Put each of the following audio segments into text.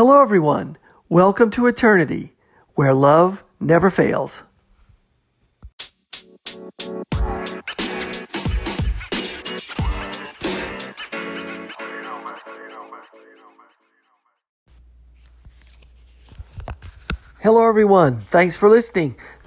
Hello, everyone. Welcome to Eternity, where love never fails. Hello, everyone. Thanks for listening.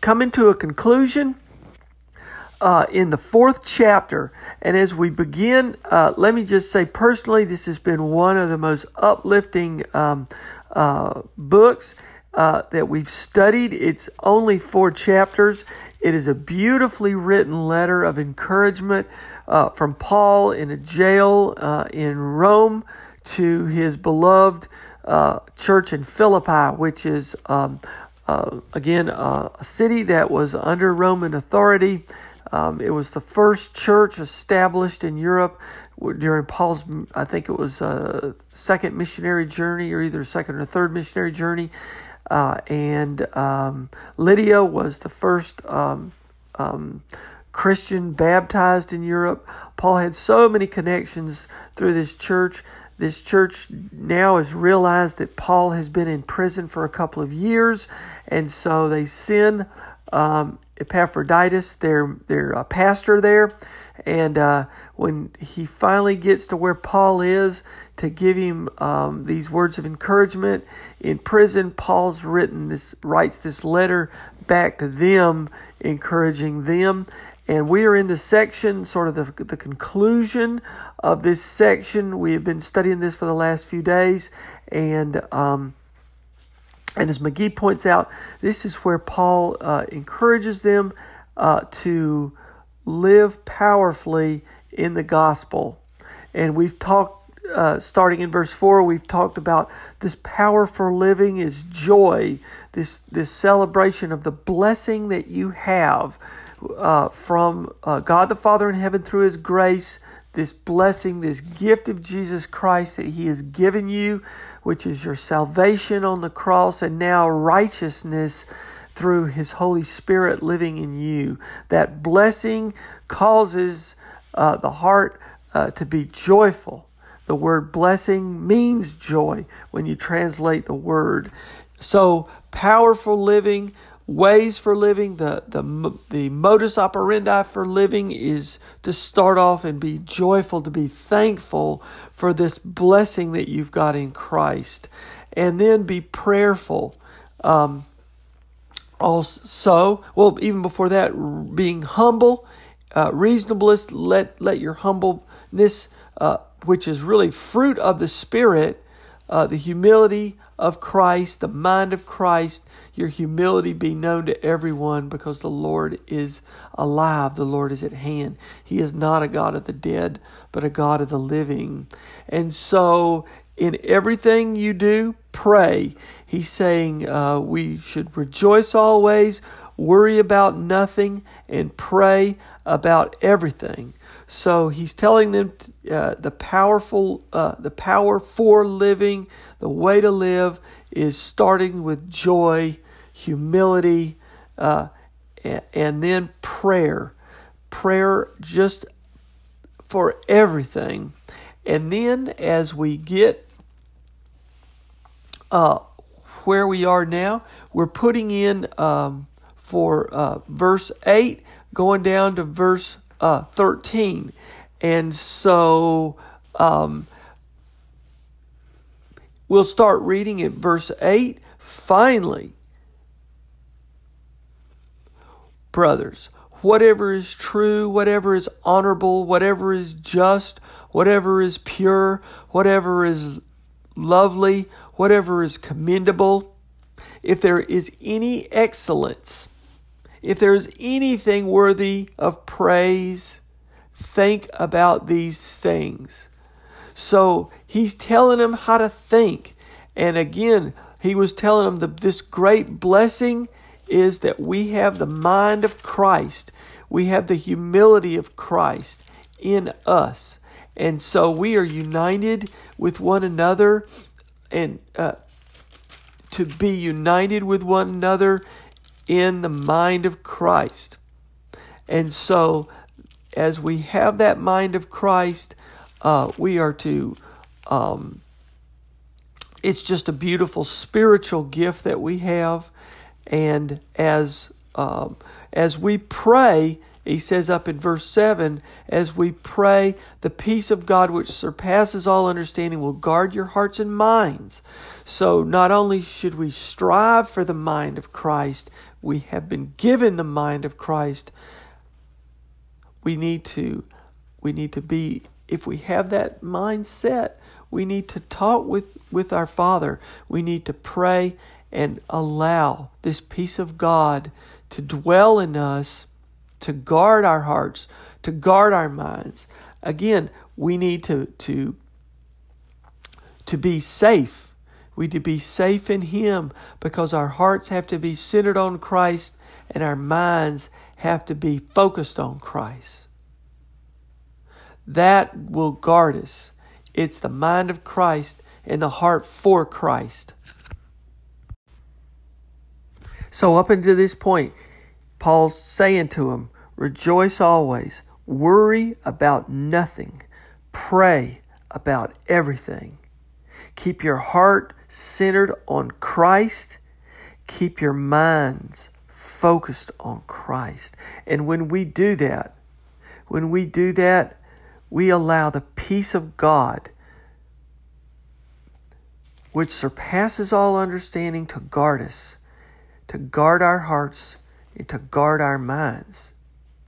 coming to a conclusion uh, in the fourth chapter. And as we begin, uh, let me just say personally, this has been one of the most uplifting um, uh, books. Uh, that we've studied. It's only four chapters. It is a beautifully written letter of encouragement uh, from Paul in a jail uh, in Rome to his beloved church in Philippi, which is um, uh, again, uh, a city that was under Roman authority. Um, it was the first church established in Europe during Paul's, I think it was uh, second missionary journey, or either second or third missionary journey. Uh, and um, Lydia was the first um, um, Christian baptized in Europe. Paul had so many connections through this church this church now has realized that Paul has been in prison for a couple of years, and so they send um, Epaphroditus, their their uh, pastor there, and uh, when he finally gets to where Paul is to give him um, these words of encouragement in prison, Paul's written this writes this letter back to them, encouraging them, and we are in the section, sort of the, the conclusion of this section. We have been studying this for the last few days. And, um, and as McGee points out, this is where Paul uh, encourages them uh, to live powerfully in the gospel. And we've talked uh, starting in verse 4 we've talked about this power for living is joy this this celebration of the blessing that you have uh, from uh, God the Father in heaven through His grace, this blessing, this gift of Jesus Christ that He has given you, which is your salvation on the cross, and now righteousness through His Holy Spirit living in you. That blessing causes uh, the heart uh, to be joyful. The word blessing means joy when you translate the word. So, powerful living ways for living, the, the, the modus operandi for living is to start off and be joyful, to be thankful for this blessing that you've got in Christ. And then be prayerful. Um, also, well, even before that, being humble, uh, reasonableness, let, let your humbleness, uh, which is really fruit of the Spirit, uh, the humility of Christ, the mind of Christ, your humility be known to everyone because the Lord is alive. The Lord is at hand. He is not a God of the dead, but a God of the living. And so, in everything you do, pray. He's saying uh, we should rejoice always, worry about nothing, and pray about everything. So he's telling them uh, the powerful, uh, the power for living, the way to live is starting with joy, humility, uh, and then prayer. Prayer just for everything. And then as we get uh, where we are now, we're putting in um, for uh, verse 8 going down to verse uh, 13. And so um, we'll start reading at verse 8. Finally, brothers, whatever is true, whatever is honorable, whatever is just, whatever is pure, whatever is lovely, whatever is commendable, if there is any excellence, if there is anything worthy of praise, think about these things. So he's telling them how to think. And again, he was telling them that this great blessing is that we have the mind of Christ. We have the humility of Christ in us. And so we are united with one another and uh, to be united with one another in the mind of Christ. And so, as we have that mind of Christ, uh, we are to. Um, it's just a beautiful spiritual gift that we have, and as um, as we pray, he says up in verse 7 as we pray, the peace of God, which surpasses all understanding, will guard your hearts and minds. So, not only should we strive for the mind of Christ, we have been given the mind of Christ. We need to we need to be if we have that mindset, we need to talk with with our Father. We need to pray and allow this peace of God to dwell in us to guard our hearts, to guard our minds. Again, we need to to to be safe. We need to be safe in Him because our hearts have to be centered on Christ and our minds have to be focused on Christ. That will guard us. It's the mind of Christ and the heart for Christ. So, up until this point, Paul's saying to him, Rejoice always. Worry about nothing. Pray about everything. Keep your heart centered on Christ. Keep your minds focused on Christ. And when we do that, when we do that, we allow the peace of God, which surpasses all understanding, to guard us, to guard our hearts, and to guard our minds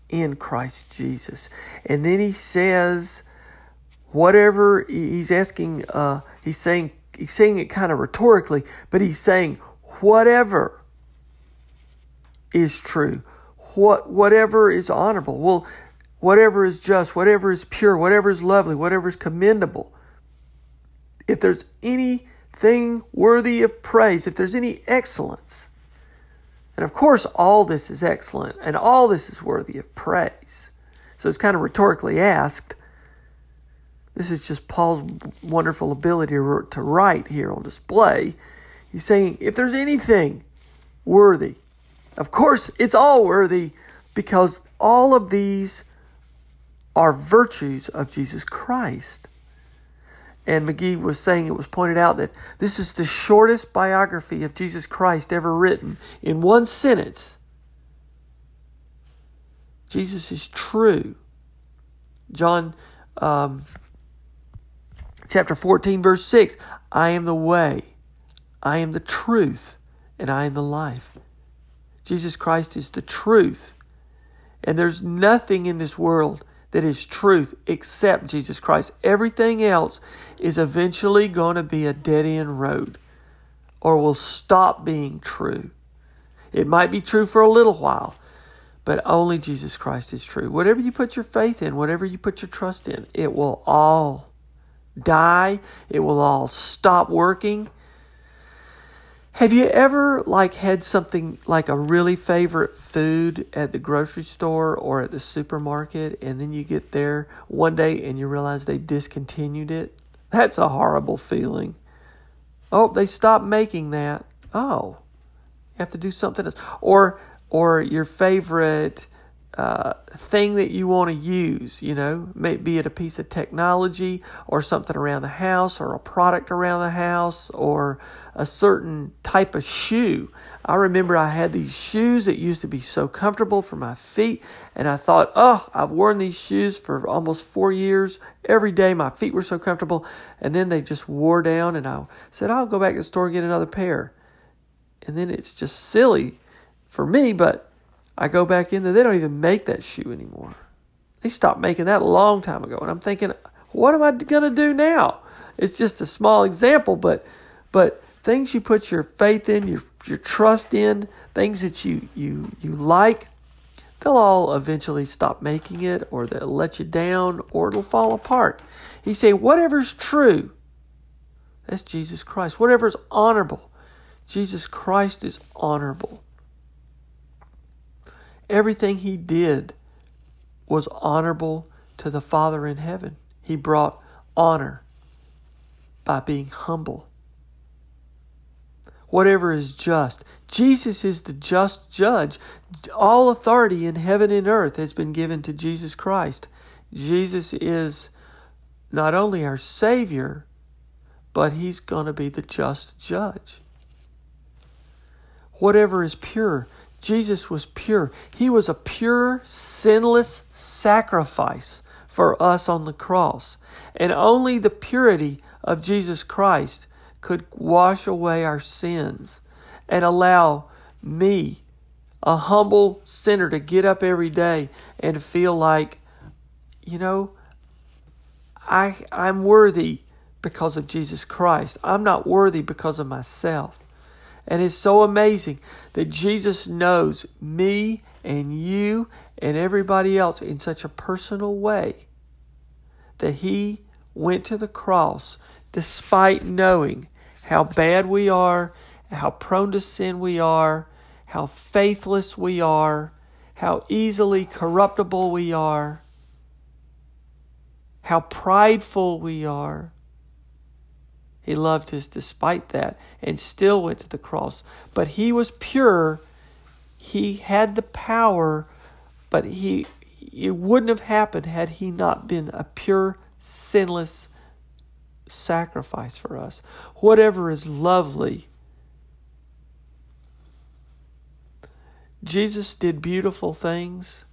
in Christ Jesus. And then he says, whatever he's asking, uh, he's saying, he's saying it kind of rhetorically, but he's saying, whatever is true, what whatever is honorable, well, whatever is just, whatever is pure, whatever is lovely, whatever is commendable. If there's anything worthy of praise, if there's any excellence, and of course, all this is excellent and all this is worthy of praise. So it's kind of rhetorically asked. This is just Paul's wonderful ability to write here on display. He's saying, if there's anything worthy, of course, it's all worthy because all of these are virtues of Jesus Christ. And McGee was saying it was pointed out that this is the shortest biography of Jesus Christ ever written in one sentence. Jesus is true. John um, chapter 14, verse 6 I am the way, I am the truth, and I am the life. Jesus Christ is the truth. And there's nothing in this world that is truth except Jesus Christ. Everything else is eventually going to be a dead end road or will stop being true. It might be true for a little while, but only Jesus Christ is true. Whatever you put your faith in, whatever you put your trust in, it will all die, it will all stop working, have you ever like had something like a really favorite food at the grocery store or at the supermarket and then you get there one day and you realize they discontinued it? That's a horrible feeling. Oh, they stopped making that. Oh. You have to do something else. Or or your favorite uh, thing that you want to use, you know, be it a piece of technology or something around the house or a product around the house or a certain type of shoe. I remember I had these shoes that used to be so comfortable for my feet, and I thought, oh, I've worn these shoes for almost four years. Every day my feet were so comfortable, and then they just wore down, and I said, I'll go back to the store and get another pair. And then it's just silly for me, but I go back in there, they don't even make that shoe anymore. They stopped making that a long time ago, and I'm thinking, what am I going to do now? It's just a small example, but but things you put your faith in, your your trust in, things that you you you like, they'll all eventually stop making it, or they'll let you down, or it'll fall apart. He say, whatever's true, that's Jesus Christ. Whatever's honorable, Jesus Christ is honorable. Everything he did was honorable to the Father in heaven. He brought honor by being humble. Whatever is just. Jesus is the just judge. All authority in heaven and earth has been given to Jesus Christ. Jesus is not only our Savior, but He's going to be the just judge. Whatever is pure. Jesus was pure. He was a pure, sinless sacrifice for us on the cross. And only the purity of Jesus Christ could wash away our sins and allow me, a humble sinner, to get up every day and feel like, you know, I, I'm worthy because of Jesus Christ. I'm not worthy because of myself. And it's so amazing that Jesus knows me and you and everybody else in such a personal way that He went to the cross despite knowing how bad we are, how prone to sin we are, how faithless we are, how easily corruptible we are, how prideful we are. He loved us despite that and still went to the cross. But he was pure. He had the power, but he it wouldn't have happened had he not been a pure, sinless sacrifice for us. Whatever is lovely. Jesus did beautiful things,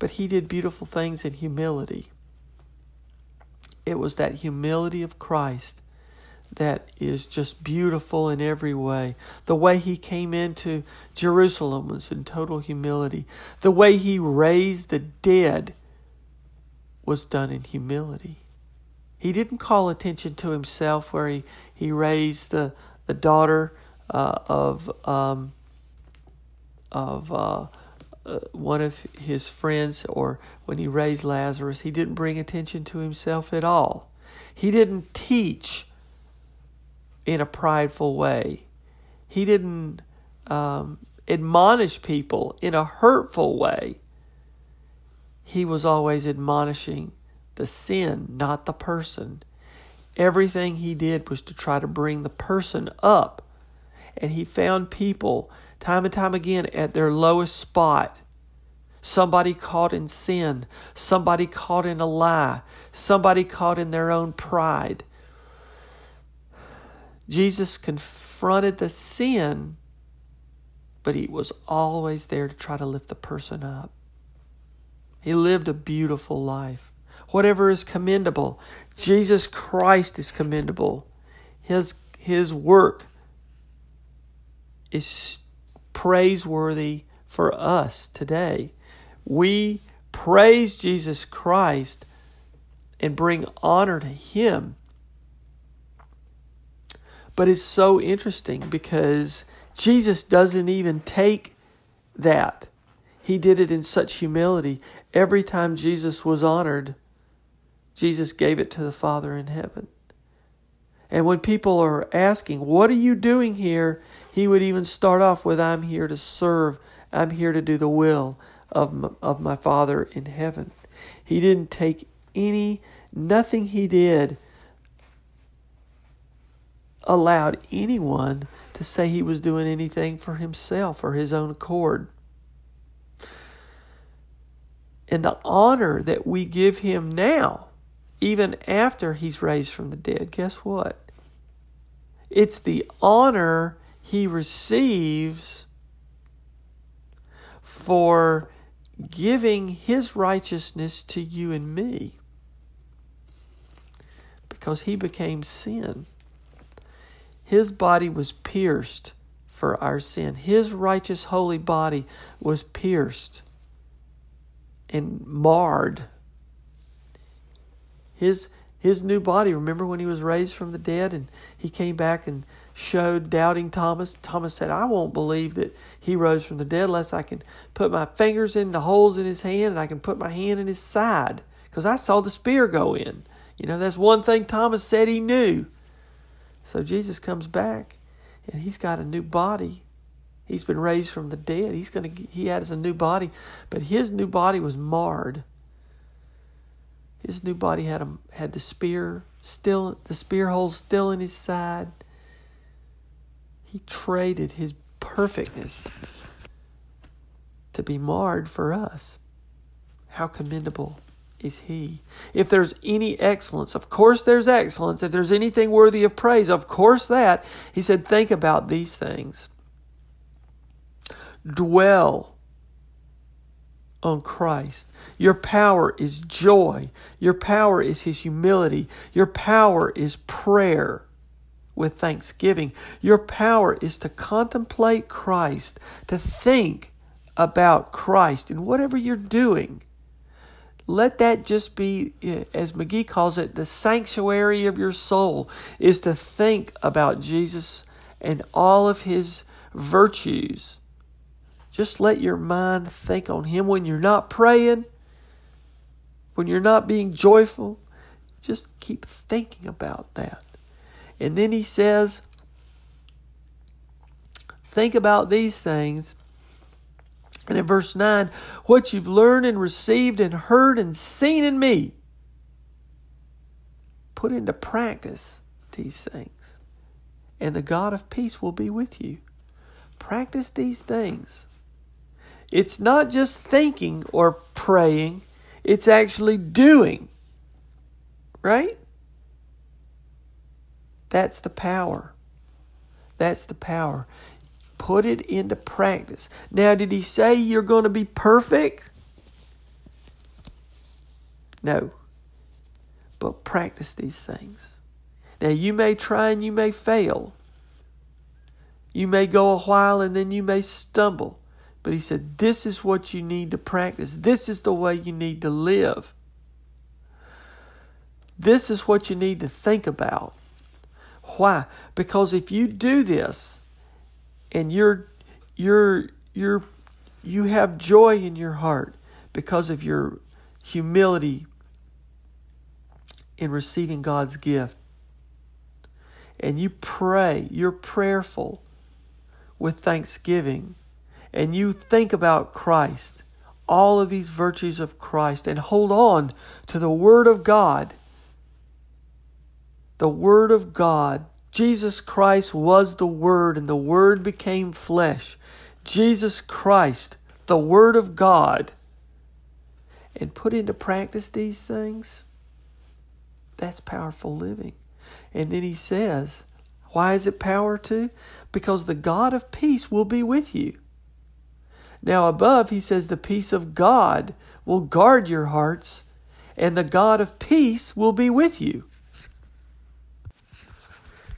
but he did beautiful things in humility. It was that humility of Christ that is just beautiful in every way. The way he came into Jerusalem was in total humility. The way he raised the dead was done in humility. He didn't call attention to himself where he, he raised the, the daughter uh, of, um, of uh, uh, one of his friends or when he raised Lazarus. He didn't bring attention to himself at all. He didn't teach in a prideful way. He didn't um, admonish people in a hurtful way. He was always admonishing the sin, not the person. Everything he did was to try to bring the person up. And he found people time and time again at their lowest spot. Somebody caught in sin, somebody caught in a lie, somebody caught in their own pride. Jesus confronted the sin, but he was always there to try to lift the person up. He lived a beautiful life whatever is commendable. Jesus Christ is commendable. His, his work is praiseworthy for us today. We praise Jesus Christ and bring honor to Him. But it's so interesting because Jesus doesn't even take that. He did it in such humility. Every time Jesus was honored, Jesus gave it to the Father in heaven. And when people are asking, What are you doing here? he would even start off with, I'm here to serve, I'm here to do the will of my, of my Father in heaven. He didn't take any, nothing he did allowed anyone to say he was doing anything for himself or his own accord. and the honor that we give him now, even after he's raised from the dead, guess what? It's the honor he receives for giving his righteousness to you and me because he became sin. His body was pierced for our sin. His righteous, holy body was pierced and marred. His his new body, remember when he was raised from the dead and he came back and showed doubting Thomas? Thomas said, I won't believe that he rose from the dead unless I can put my fingers in the holes in his hand and I can put my hand in his side because I saw the spear go in. You know, that's one thing Thomas said he knew. So Jesus comes back and he's got a new body. He's been raised from the dead. He's going to he has a new body, but his new body was marred. His new body had a, had the spear still the spear hole still in his side. He traded his perfectness to be marred for us. How commendable is he. If there's any excellence, of course there's excellence. If there's anything worthy of praise, of course that. He said, think about these things. Dwell on Christ. Your power is joy. Your power is His humility. Your power is prayer with thanksgiving. Your power is to contemplate Christ, to think about Christ in whatever you're doing. Let that just be, eh, as McGee calls it, the sanctuary of your soul, is to think about Jesus and all of his virtues. Just let your mind think on him when you're not praying, when you're not being joyful. Just keep thinking about that. And then he says, Think about these things and in verse 9, what you've learned and received and heard and seen in me, put into practice these things, and the God of peace will be with you. Practice these things. It's not just thinking or praying, it's actually doing. Right? That's the power. That's the power. Put it into practice. Now, did he say you're going to be perfect? No. But practice these things. Now, you may try and you may fail. You may go a while and then you may stumble. But he said, This is what you need to practice. This is the way you need to live. This is what you need to think about. Why? Because if you do this, and you're you're you're you have joy in your heart because of your humility in receiving God's gift. And you pray, you're prayerful with thanksgiving, and you think about Christ, all of these virtues of Christ, and hold on to the Word of God. The Word of God Jesus Christ was the Word, and the Word became flesh. Jesus Christ, the Word of God, and put into practice these things, that's powerful living. And then he says, Why is it power to? Because the God of peace will be with you. Now, above, he says, The peace of God will guard your hearts, and the God of peace will be with you.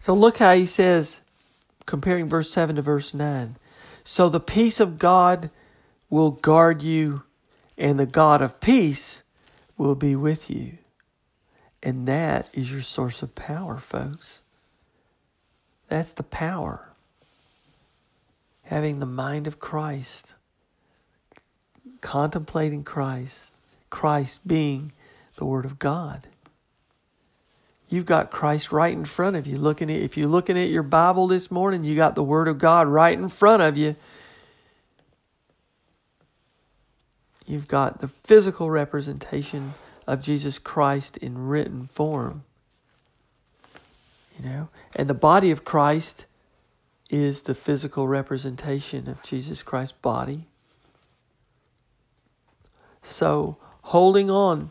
So look how he says, comparing verse 7 to verse 9. So the peace of God will guard you, and the God of peace will be with you. And that is your source of power, folks. That's the power. Having the mind of Christ, contemplating Christ, Christ being the Word of God. You've got Christ right in front of you. Looking at if you're looking at your Bible this morning, you got the Word of God right in front of you. You've got the physical representation of Jesus Christ in written form. You know, and the body of Christ is the physical representation of Jesus Christ's body. So, holding on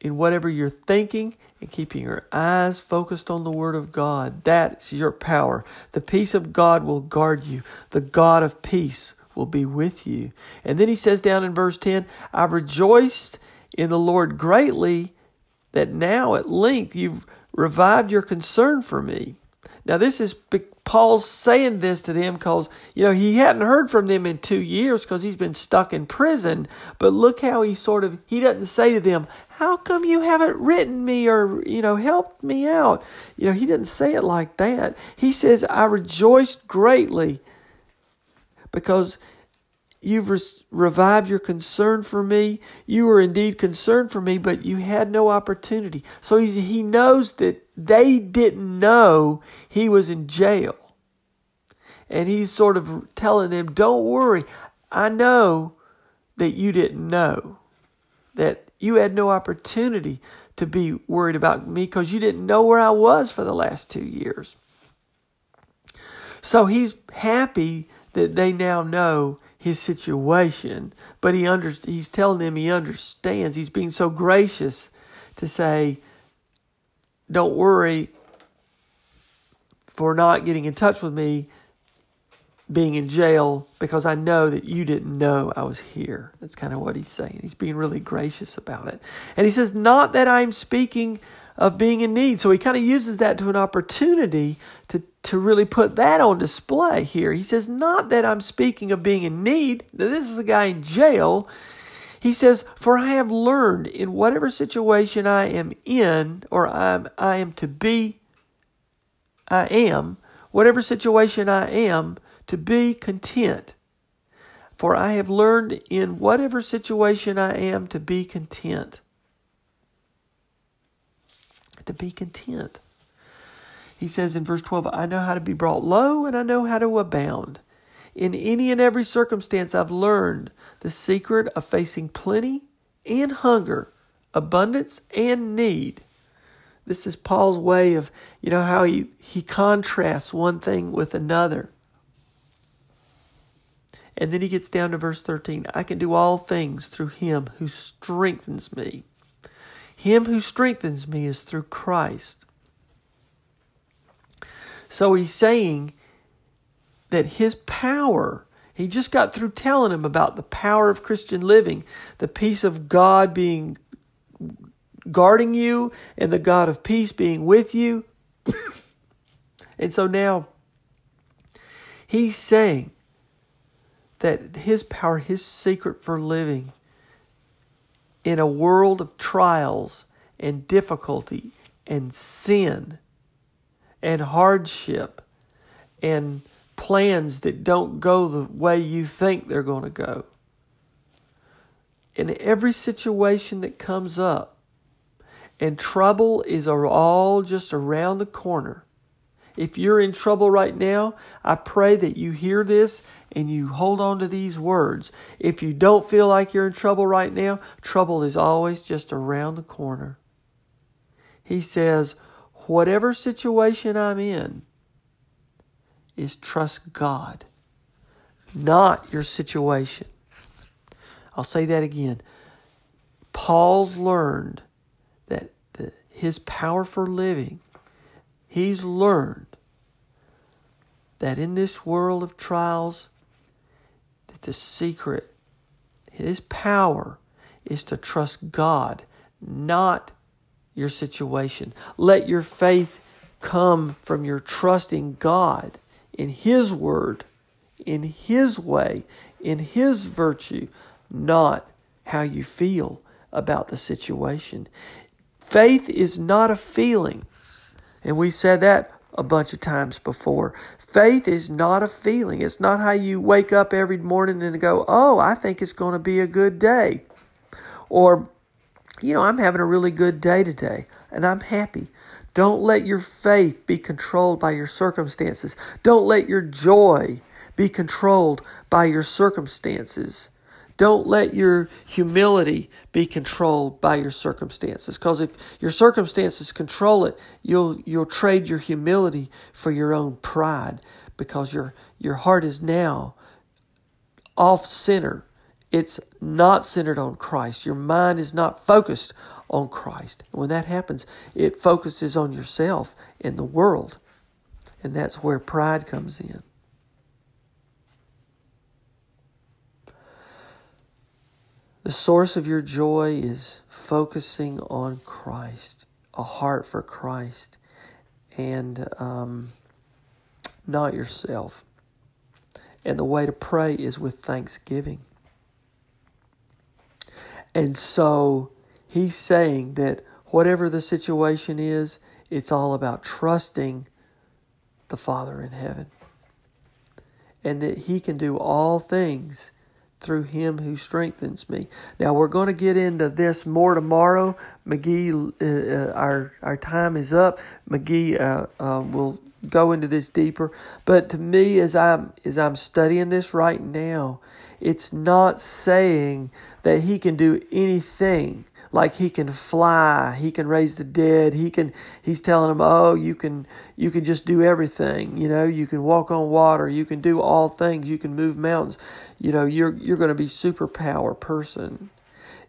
in whatever you're thinking and keeping your eyes focused on the Word of God, that's your power. The peace of God will guard you, the God of peace will be with you. And then he says down in verse 10 I rejoiced in the Lord greatly that now at length you've revived your concern for me. Now, this is Paul's saying this to them because, you know, he hadn't heard from them in two years because he's been stuck in prison. But look how he sort of, he doesn't say to them, How come you haven't written me or, you know, helped me out? You know, he didn't say it like that. He says, I rejoiced greatly because You've revived your concern for me. You were indeed concerned for me, but you had no opportunity. So he, he knows that they didn't know he was in jail. And he's sort of telling them, Don't worry. I know that you didn't know, that you had no opportunity to be worried about me because you didn't know where I was for the last two years. So he's happy that they now know his situation, but he under, he's telling them he understands. He's being so gracious to say, Don't worry for not getting in touch with me being in jail because I know that you didn't know I was here. That's kind of what he's saying. He's being really gracious about it. And he says, Not that I'm speaking of being in need. So he kind of uses that to an opportunity to, to really put that on display here. He says, Not that I'm speaking of being in need, this is a guy in jail. He says, For I have learned in whatever situation I am in, or I'm, I am to be, I am, whatever situation I am, to be content. For I have learned in whatever situation I am to be content to be content. He says in verse 12, I know how to be brought low and I know how to abound. In any and every circumstance, I've learned the secret of facing plenty and hunger, abundance and need. This is Paul's way of, you know, how he, he contrasts one thing with another. And then he gets down to verse 13 I can do all things through him who strengthens me. Him who strengthens me is through Christ. So he's saying that his power, he just got through telling him about the power of Christian living, the peace of God being guarding you, and the God of peace being with you. and so now he's saying that his power, his secret for living, in a world of trials and difficulty and sin and hardship and plans that don't go the way you think they're going to go. In every situation that comes up, and trouble is all just around the corner. If you're in trouble right now, I pray that you hear this and you hold on to these words. If you don't feel like you're in trouble right now, trouble is always just around the corner. He says, whatever situation I'm in, is trust God, not your situation. I'll say that again. Paul's learned that the, his power for living He's learned that in this world of trials, that the secret, his power, is to trust God, not your situation. Let your faith come from your trusting God in His Word, in His way, in His virtue, not how you feel about the situation. Faith is not a feeling. And we said that a bunch of times before. Faith is not a feeling. It's not how you wake up every morning and go, oh, I think it's going to be a good day. Or, you know, I'm having a really good day today and I'm happy. Don't let your faith be controlled by your circumstances. Don't let your joy be controlled by your circumstances. Don't let your humility be controlled by your circumstances. Because if your circumstances control it, you'll you'll trade your humility for your own pride because your your heart is now off center it's not centered on Christ. Your mind is not focused on Christ. When that happens, it focuses on yourself and the world. And that's where pride comes in. The source of your joy is focusing on Christ, a heart for Christ, and um, not yourself. And the way to pray is with thanksgiving. And so he's saying that whatever the situation is, it's all about trusting the Father in heaven. And that he can do all things through him who strengthens me. Now we're going to get into this more tomorrow. McGee, uh, uh, our our time is up. McGee uh, uh, will go into this deeper. But to me, as I'm as I'm studying this right now, it's not saying that he can do anything like he can fly, he can raise the dead, he can he's telling them, "Oh, you can you can just do everything, you know, you can walk on water, you can do all things, you can move mountains. You know, you're you're going to be superpower person."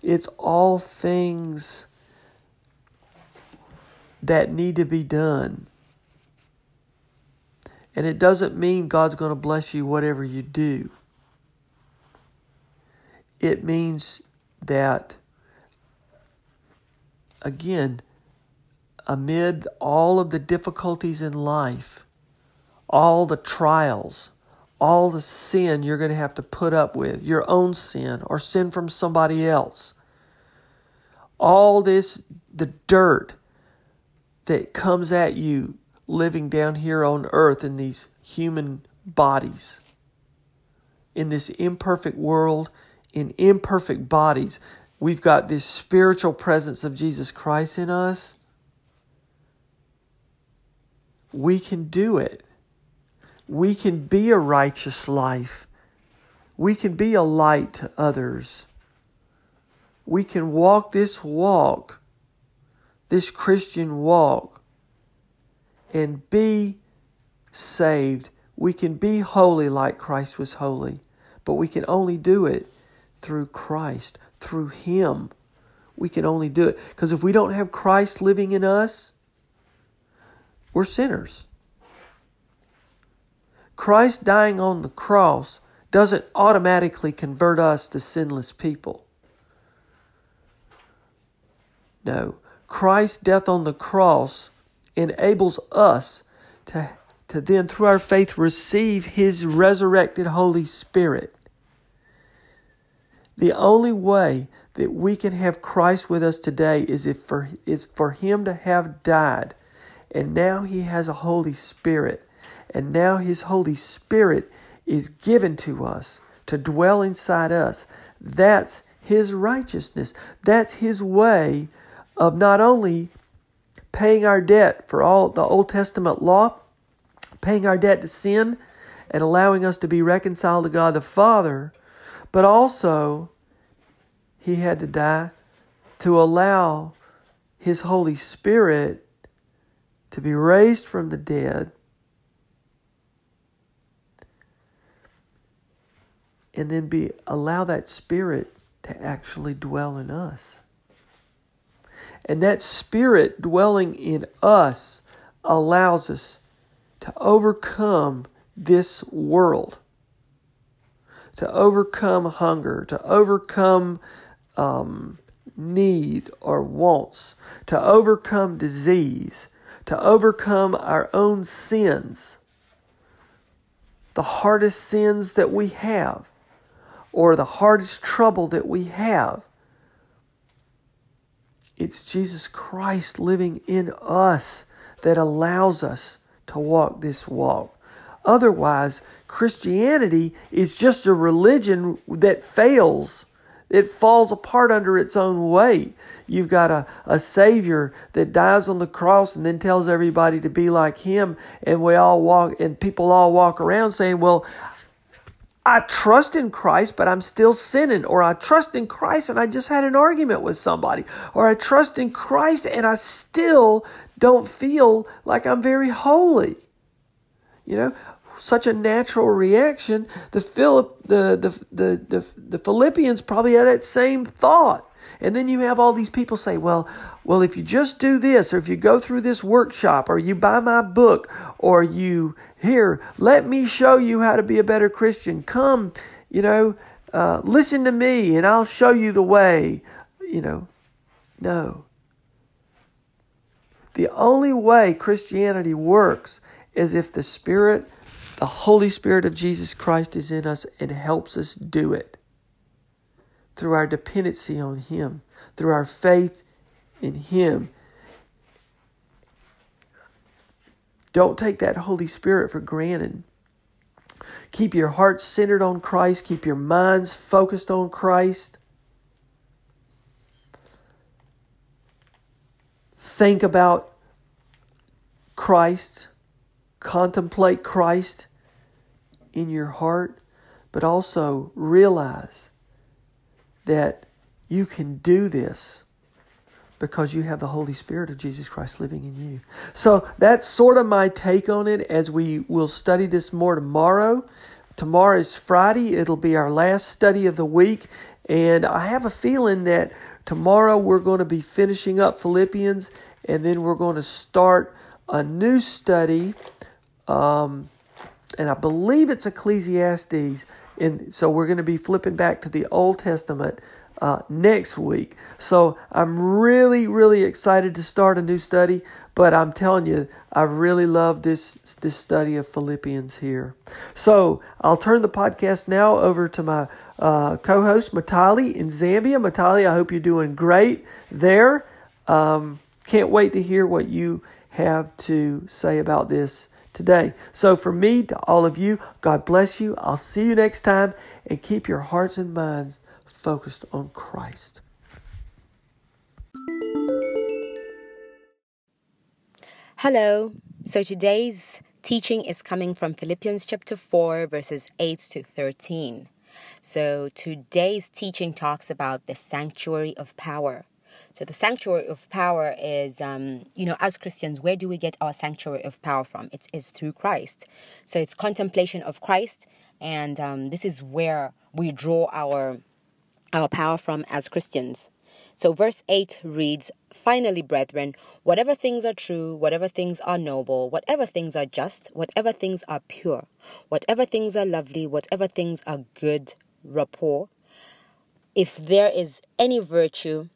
It's all things that need to be done. And it doesn't mean God's going to bless you whatever you do. It means that again, amid all of the difficulties in life, all the trials, all the sin you're going to have to put up with, your own sin or sin from somebody else, all this, the dirt that comes at you living down here on earth in these human bodies, in this imperfect world, in imperfect bodies we've got this spiritual presence of Jesus Christ in us, we can do it. We can be a righteous life. We can be a light to others. We can walk this walk, this Christian walk, and be saved. We can be holy like Christ was holy, but we can only do it through Christ through Him. We can only do it. Because if we don't have Christ living in us, we're sinners. Christ dying on the cross doesn't automatically convert us to sinless people. No. Christ's death on the cross enables us to, to then, through our faith, receive His resurrected Holy Spirit. The only way that we can have Christ with us today is if for is for him to have died and now he has a Holy Spirit and now his Holy Spirit is given to us to dwell inside us. That's his righteousness. That's his way of not only paying our debt for all the Old Testament law, paying our debt to sin, and allowing us to be reconciled to God the Father, but also, he had to die to allow his Holy Spirit to be raised from the dead and then be allow that spirit to actually dwell in us. And that spirit dwelling in us allows us to overcome this world to overcome hunger, to overcome um, need or wants, to overcome disease, to overcome our own sins, the hardest sins that we have, or the hardest trouble that we have. It's Jesus Christ living in us that allows us to walk this walk. Otherwise, Christianity is just a religion that fails. It falls apart under its own weight. You've got a, a Savior that dies on the cross and then tells everybody to be like Him, and we all walk, and people all walk around saying, Well, I trust in Christ, but I'm still sinning. Or I trust in Christ and I just had an argument with somebody. Or I trust in Christ and I still don't feel like I'm very holy. You know, such a natural reaction. The Philip, the, the, the, the, the Philippians probably had that same thought. And then you have all these people say, well, well, if you just do this, or if you go through this workshop, or you buy my book, or you, here, let me show you how to be a better Christian. Come, you know, uh, listen to me and I'll show you the way. You know, no. The only way Christianity works is if the Spirit, the Holy Spirit of Jesus Christ is in us and helps us do it through our dependency on Him, through our faith in Him. Don't take that Holy Spirit for granted. Keep your heart centered on Christ. Keep your minds focused on Christ. Think about Christ. Contemplate Christ in your heart. But also realize that you can do this because you have the Holy Spirit of Jesus Christ living in you. So that's sort of my take on it as we will study this more tomorrow. Tomorrow is Friday, it'll be our last study of the week. And I have a feeling that tomorrow we're going to be finishing up Philippians and then we're going to start a new study. Um, and I believe it's Ecclesiastes. And so we're going to be flipping back to the Old Testament uh, next week. So I'm really, really excited to start a new study. But I'm telling you, I really love this this study of Philippians here. So I'll turn the podcast now over to my uh, co-host Matali in Zambia. Matali, I hope you're doing great there. Um, can't wait to hear what you have to say about this today. So, for me, to all of you, God bless you. I'll see you next time and keep your hearts and minds focused on Christ. Hello. So today's teaching is coming from Philippians chapter 4, verses 8 to 13. So today's teaching talks about the sanctuary of power. So the sanctuary of power is, um, you know, as Christians, where do we get our sanctuary of power from? It's, through Christ. So it's contemplation of Christ, and um, this is where we draw our our power from as Christians. So, verse 8 reads Finally, brethren, whatever things are true, whatever things are noble, whatever things are just, whatever things are pure, whatever things are lovely, whatever things are good rapport, if there is any virtue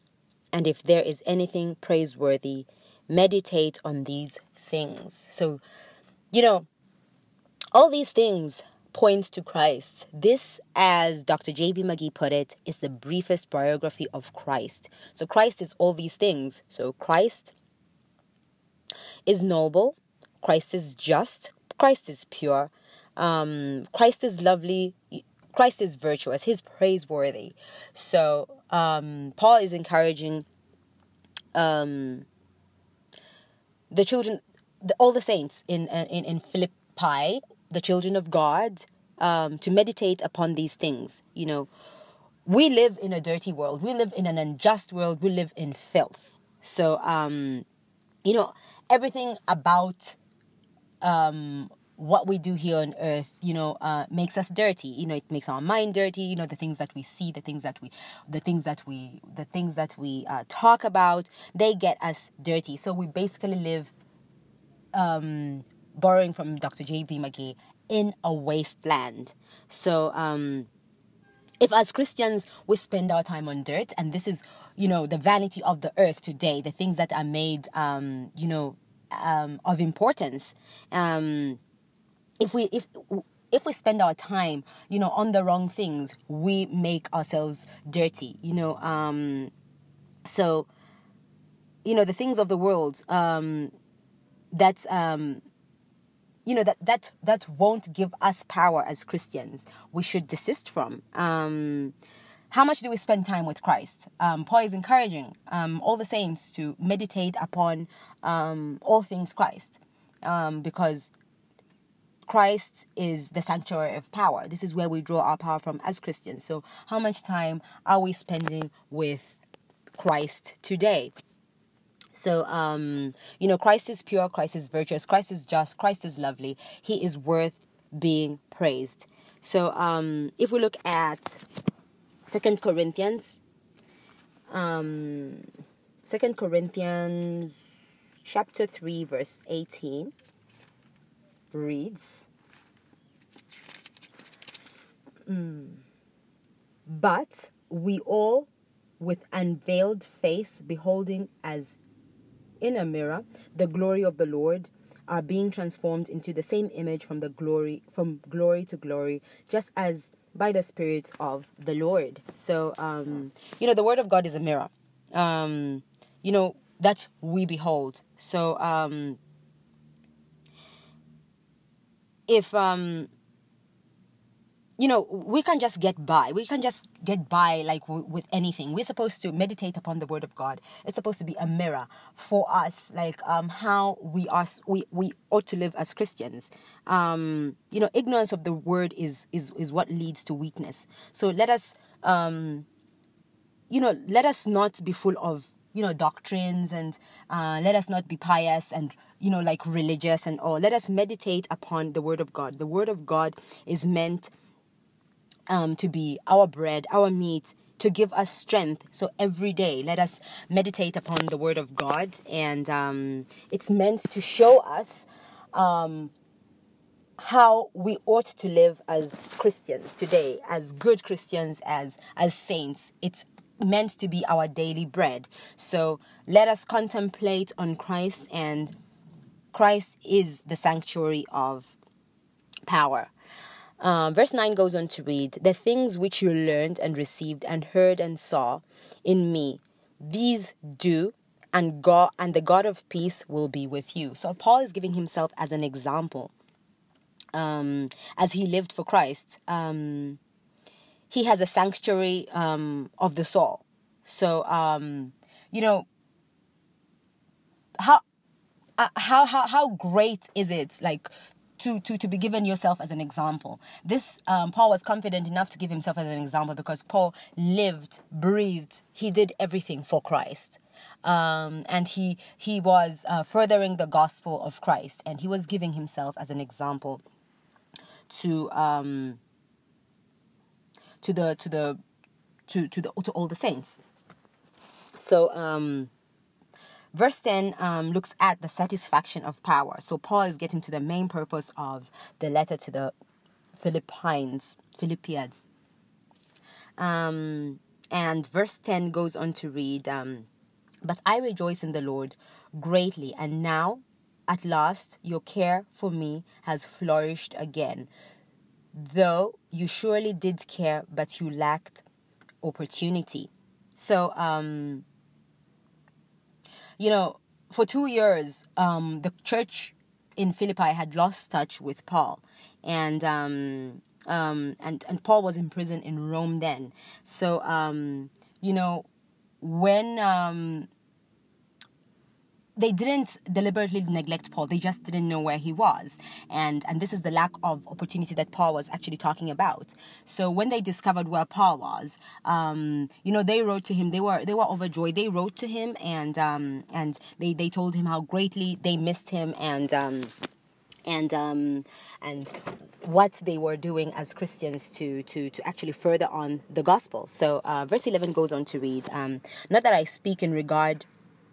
and if there is anything praiseworthy, meditate on these things. So, you know, all these things point to Christ. This, as Dr. J.B. McGee put it, is the briefest biography of Christ. So Christ is all these things. So Christ is noble, Christ is just, Christ is pure, um, Christ is lovely, Christ is virtuous, He's praiseworthy. So um, Paul is encouraging um, the children, the, all the saints in in in Philippi the children of God um, to meditate upon these things. You know, we live in a dirty world. We live in an unjust world. We live in filth. So, um, you know, everything about um, what we do here on earth, you know, uh, makes us dirty. You know, it makes our mind dirty. You know, the things that we see, the things that we, the things that we, the things that we uh, talk about, they get us dirty. So we basically live um, borrowing from Dr. J.B. McGee, in a wasteland. So, um, if as Christians we spend our time on dirt, and this is, you know, the vanity of the earth today, the things that are made, um, you know, um, of importance, um, if we if if we spend our time, you know, on the wrong things, we make ourselves dirty, you know. Um, so, you know, the things of the world um, that's um, you know that that that won't give us power as Christians. We should desist from. Um, how much do we spend time with Christ? Um, Paul is encouraging um, all the saints to meditate upon um, all things Christ, um, because Christ is the sanctuary of power. This is where we draw our power from as Christians. So, how much time are we spending with Christ today? So, um, you know, Christ is pure, Christ is virtuous, Christ is just, Christ is lovely. He is worth being praised. So um, if we look at Second Corinthians, um, Second Corinthians chapter three, verse eighteen reads. Mm, but we all, with unveiled face, beholding as in a mirror the glory of the Lord, are being transformed into the same image from the glory from glory to glory, just as by the Spirit of the Lord. So, um, you know, the Word of God is a mirror. Um, you know, that we behold. So, um, if um, you know, we can just get by. We can just get by like w- with anything. We're supposed to meditate upon the Word of God. It's supposed to be a mirror for us, like um, how we are. We, we ought to live as Christians. Um, you know, ignorance of the Word is is is what leads to weakness. So let us, um, you know, let us not be full of you know doctrines and uh, let us not be pious and you know like religious and all. Let us meditate upon the Word of God. The Word of God is meant um, to be our bread, our meat, to give us strength. So every day, let us meditate upon the Word of God, and um, it's meant to show us um, how we ought to live as Christians today, as good Christians, as as saints. It's meant to be our daily bread. So let us contemplate on Christ, and Christ is the sanctuary of power. Um, verse 9 goes on to read, The things which you learned and received and heard and saw in me, these do, and God and the God of peace will be with you. So Paul is giving himself as an example. Um, as he lived for Christ, um, he has a sanctuary um, of the soul. So, um, you know, how, uh, how how how great is it like to, to, to be given yourself as an example. This um, Paul was confident enough to give himself as an example because Paul lived, breathed, he did everything for Christ. Um, and he he was uh, furthering the gospel of Christ, and he was giving himself as an example to um, to the to the to to the to all the saints. So um, Verse 10 um, looks at the satisfaction of power. So Paul is getting to the main purpose of the letter to the Philippines, Philippians. Um, and verse 10 goes on to read, um, But I rejoice in the Lord greatly, and now at last your care for me has flourished again. Though you surely did care, but you lacked opportunity. So, um, you know, for two years, um, the church in Philippi had lost touch with Paul, and um, um, and and Paul was in prison in Rome then. So um, you know, when um, they didn't deliberately neglect Paul. They just didn't know where he was. And and this is the lack of opportunity that Paul was actually talking about. So when they discovered where Paul was, um, you know, they wrote to him. They were they were overjoyed. They wrote to him and um, and they, they told him how greatly they missed him and um, and um, and what they were doing as Christians to to to actually further on the gospel. So uh, verse eleven goes on to read, um, "Not that I speak in regard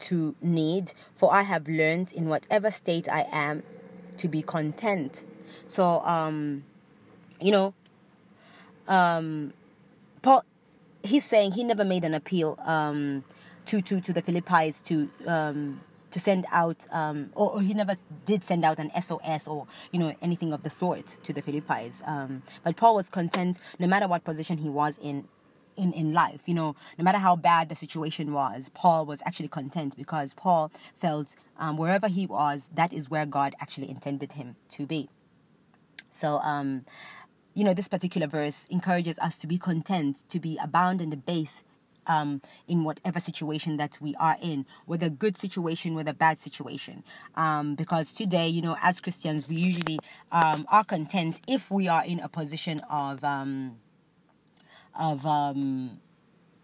to need, for I have learned in whatever state I am to be content. So, um, you know, um, Paul, he's saying he never made an appeal um, to, to, to the Philippians to um, to send out, um, or, or, he never did send out an SOS or you know anything of the sort to the Philippians. Um, but Paul was content, no matter what position he was in, in, in life. You know, no matter how bad the situation was, Paul was actually content because Paul felt um, wherever he was, that is where God actually intended him to be. So, um, you know, this particular verse encourages us to be content, to be abound in the base um, in whatever situation that we are in, whether good situation, whether bad situation. Um, because today, you know, as Christians, we usually um, are content if we are in a position of um, of um,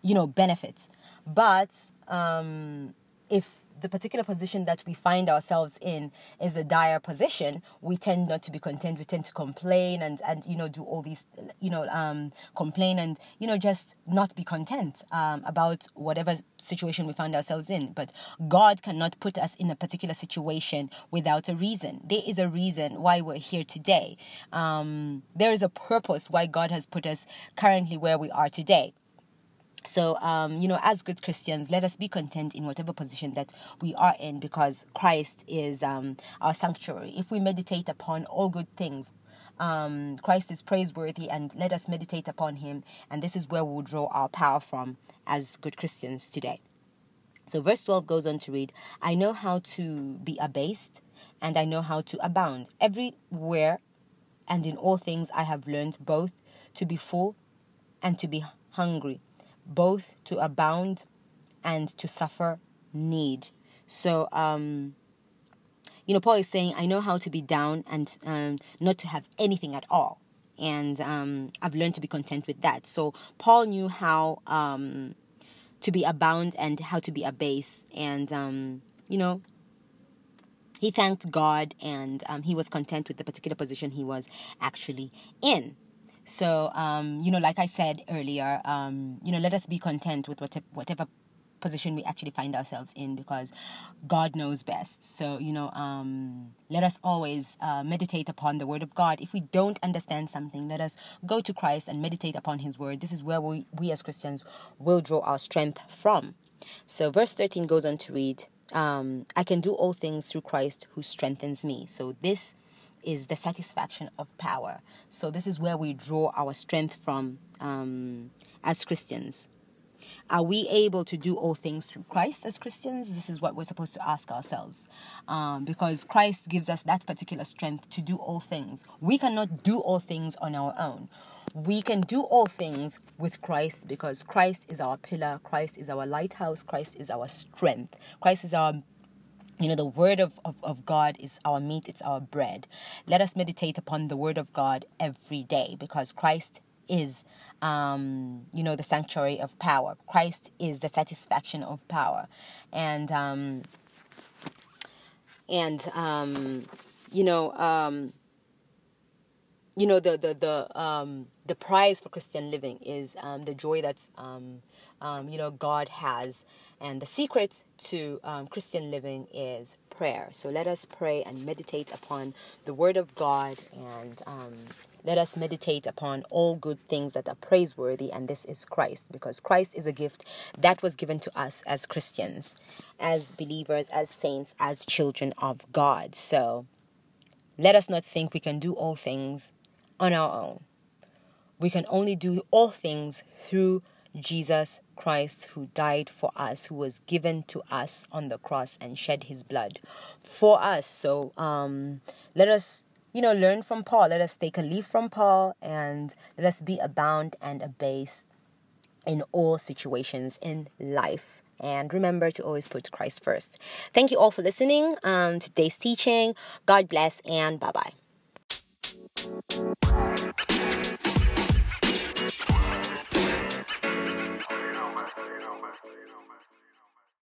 you know benefits. But um, if the particular position that we find ourselves in is a dire position, we tend not to be content. We tend to complain and, and you know, do all these, you know, um, complain and, you know, just not be content um, about whatever situation we find ourselves in. But God cannot put us in a particular situation without a reason. There is a reason why we're here today. Um, there is a purpose why God has put us currently where we are today. So, um, you know, as good Christians, let us be content in whatever position that we are in because Christ is um, our sanctuary. If we meditate upon all good things, um, Christ is praiseworthy and let us meditate upon him. And this is where we'll draw our power from as good Christians today. So, verse 12 goes on to read I know how to be abased and I know how to abound. Everywhere and in all things I have learned both to be full and to be hungry both to abound and to suffer need. So, um, you know, Paul is saying, I know how to be down and um, not to have anything at all. And um, I've learned to be content with that. So, Paul knew how um, to be abound and how to be abase. And, um, you know, he thanked God and um, he was content with the particular position he was actually in. So, um, you know, like I said earlier, um, you know, let us be content with whatever, whatever position we actually find ourselves in because God knows best. So, you know, um, let us always uh, meditate upon the Word of God. If we don't understand something, let us go to Christ and meditate upon His Word. This is where we, we as Christians will draw our strength from. So, verse 13 goes on to read, um, I can do all things through Christ who strengthens me. So, this is the satisfaction of power. So, this is where we draw our strength from um, as Christians. Are we able to do all things through Christ as Christians? This is what we're supposed to ask ourselves. Um, because Christ gives us that particular strength to do all things. We cannot do all things on our own. We can do all things with Christ because Christ is our pillar, Christ is our lighthouse, Christ is our strength, Christ is our you know the word of, of, of god is our meat it's our bread. Let us meditate upon the word of god every day because christ is um, you know the sanctuary of power. Christ is the satisfaction of power. And um, and um, you know um, you know the the the um, the prize for christian living is um, the joy that's um, um, you know god has and the secret to um, Christian living is prayer. So let us pray and meditate upon the Word of God and um, let us meditate upon all good things that are praiseworthy, and this is Christ, because Christ is a gift that was given to us as Christians, as believers, as saints, as children of God. So let us not think we can do all things on our own. We can only do all things through Jesus Christ, who died for us, who was given to us on the cross and shed his blood for us. So um, let us, you know, learn from Paul. Let us take a leaf from Paul and let us be abound and abased in all situations in life. And remember to always put Christ first. Thank you all for listening um, to today's teaching. God bless and bye bye.